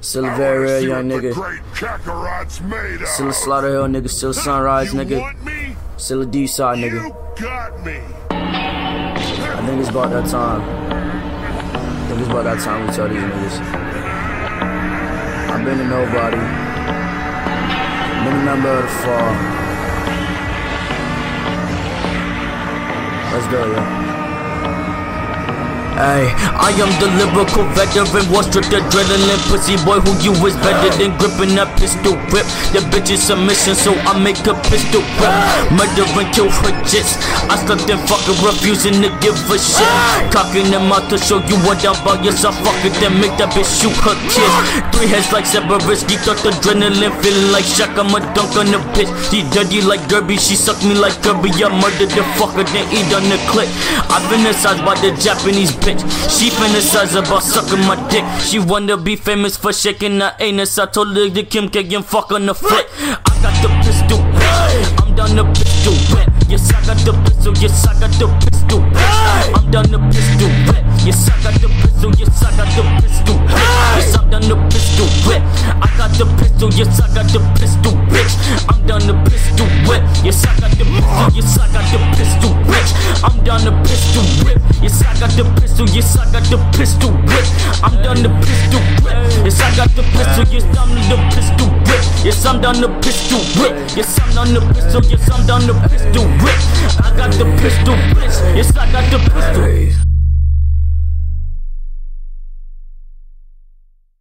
Still a young nigga. great Kakarot's made Still. Slaughter Hill nigga. Still a Sunrise nigga. Still a D side nigga. I think it's about that time. I think it's about that time we tell these niggas. I've been a nobody. Been a member of the fall. Let's go, yo. Hey, I am the lyrical veteran, war strict adrenaline pussy boy who you is better than gripping that pistol whip. The bitch is submission, so I make a pistol whip. Murder and kill her jits. I slept in fucking refusing to give a shit. Cocking them out to show you what I'm about. Yes, I fuck it, then make that bitch shoot her kids. Three heads like geeked out adrenaline, feeling like Shaq. I'm a dunk on the bitch. She dirty like Derby, she suck me like Kirby. I murdered the fucker, then eat on the clip. I've been incised by the Japanese bitch. She fantasize about sucking my dick. She wanna be famous for shaking her anus. I told her the Kim K and fuck on the flick. I got the pistol, bitch. I'm down the pistol, whip. Yes, I got the pistol. Yes, I got the pistol, bitch. I'm down the pistol, whip. Yes, I got the pistol. Yes, I got the pistol, whip. Yes, I'm down the pistol, whip. I got the pistol. Yes, I got the pistol, bitch. I'm down the pistol, whip. Yes, I got the pistol. Yes, I got the pistol, bitch. I'm down the pistol, whip. Yes, I pistol. Yes, I got the pistol, whip. I'm down the pistol, whip. Yes, I got the pistol. Yes, I'm down the pistol, whip. Yes, I'm down the pistol, whip. Yes, I'm down the pistol. Yes, I'm down the pistol, whip. I got the pistol, bitch. Yes, I got the pistol.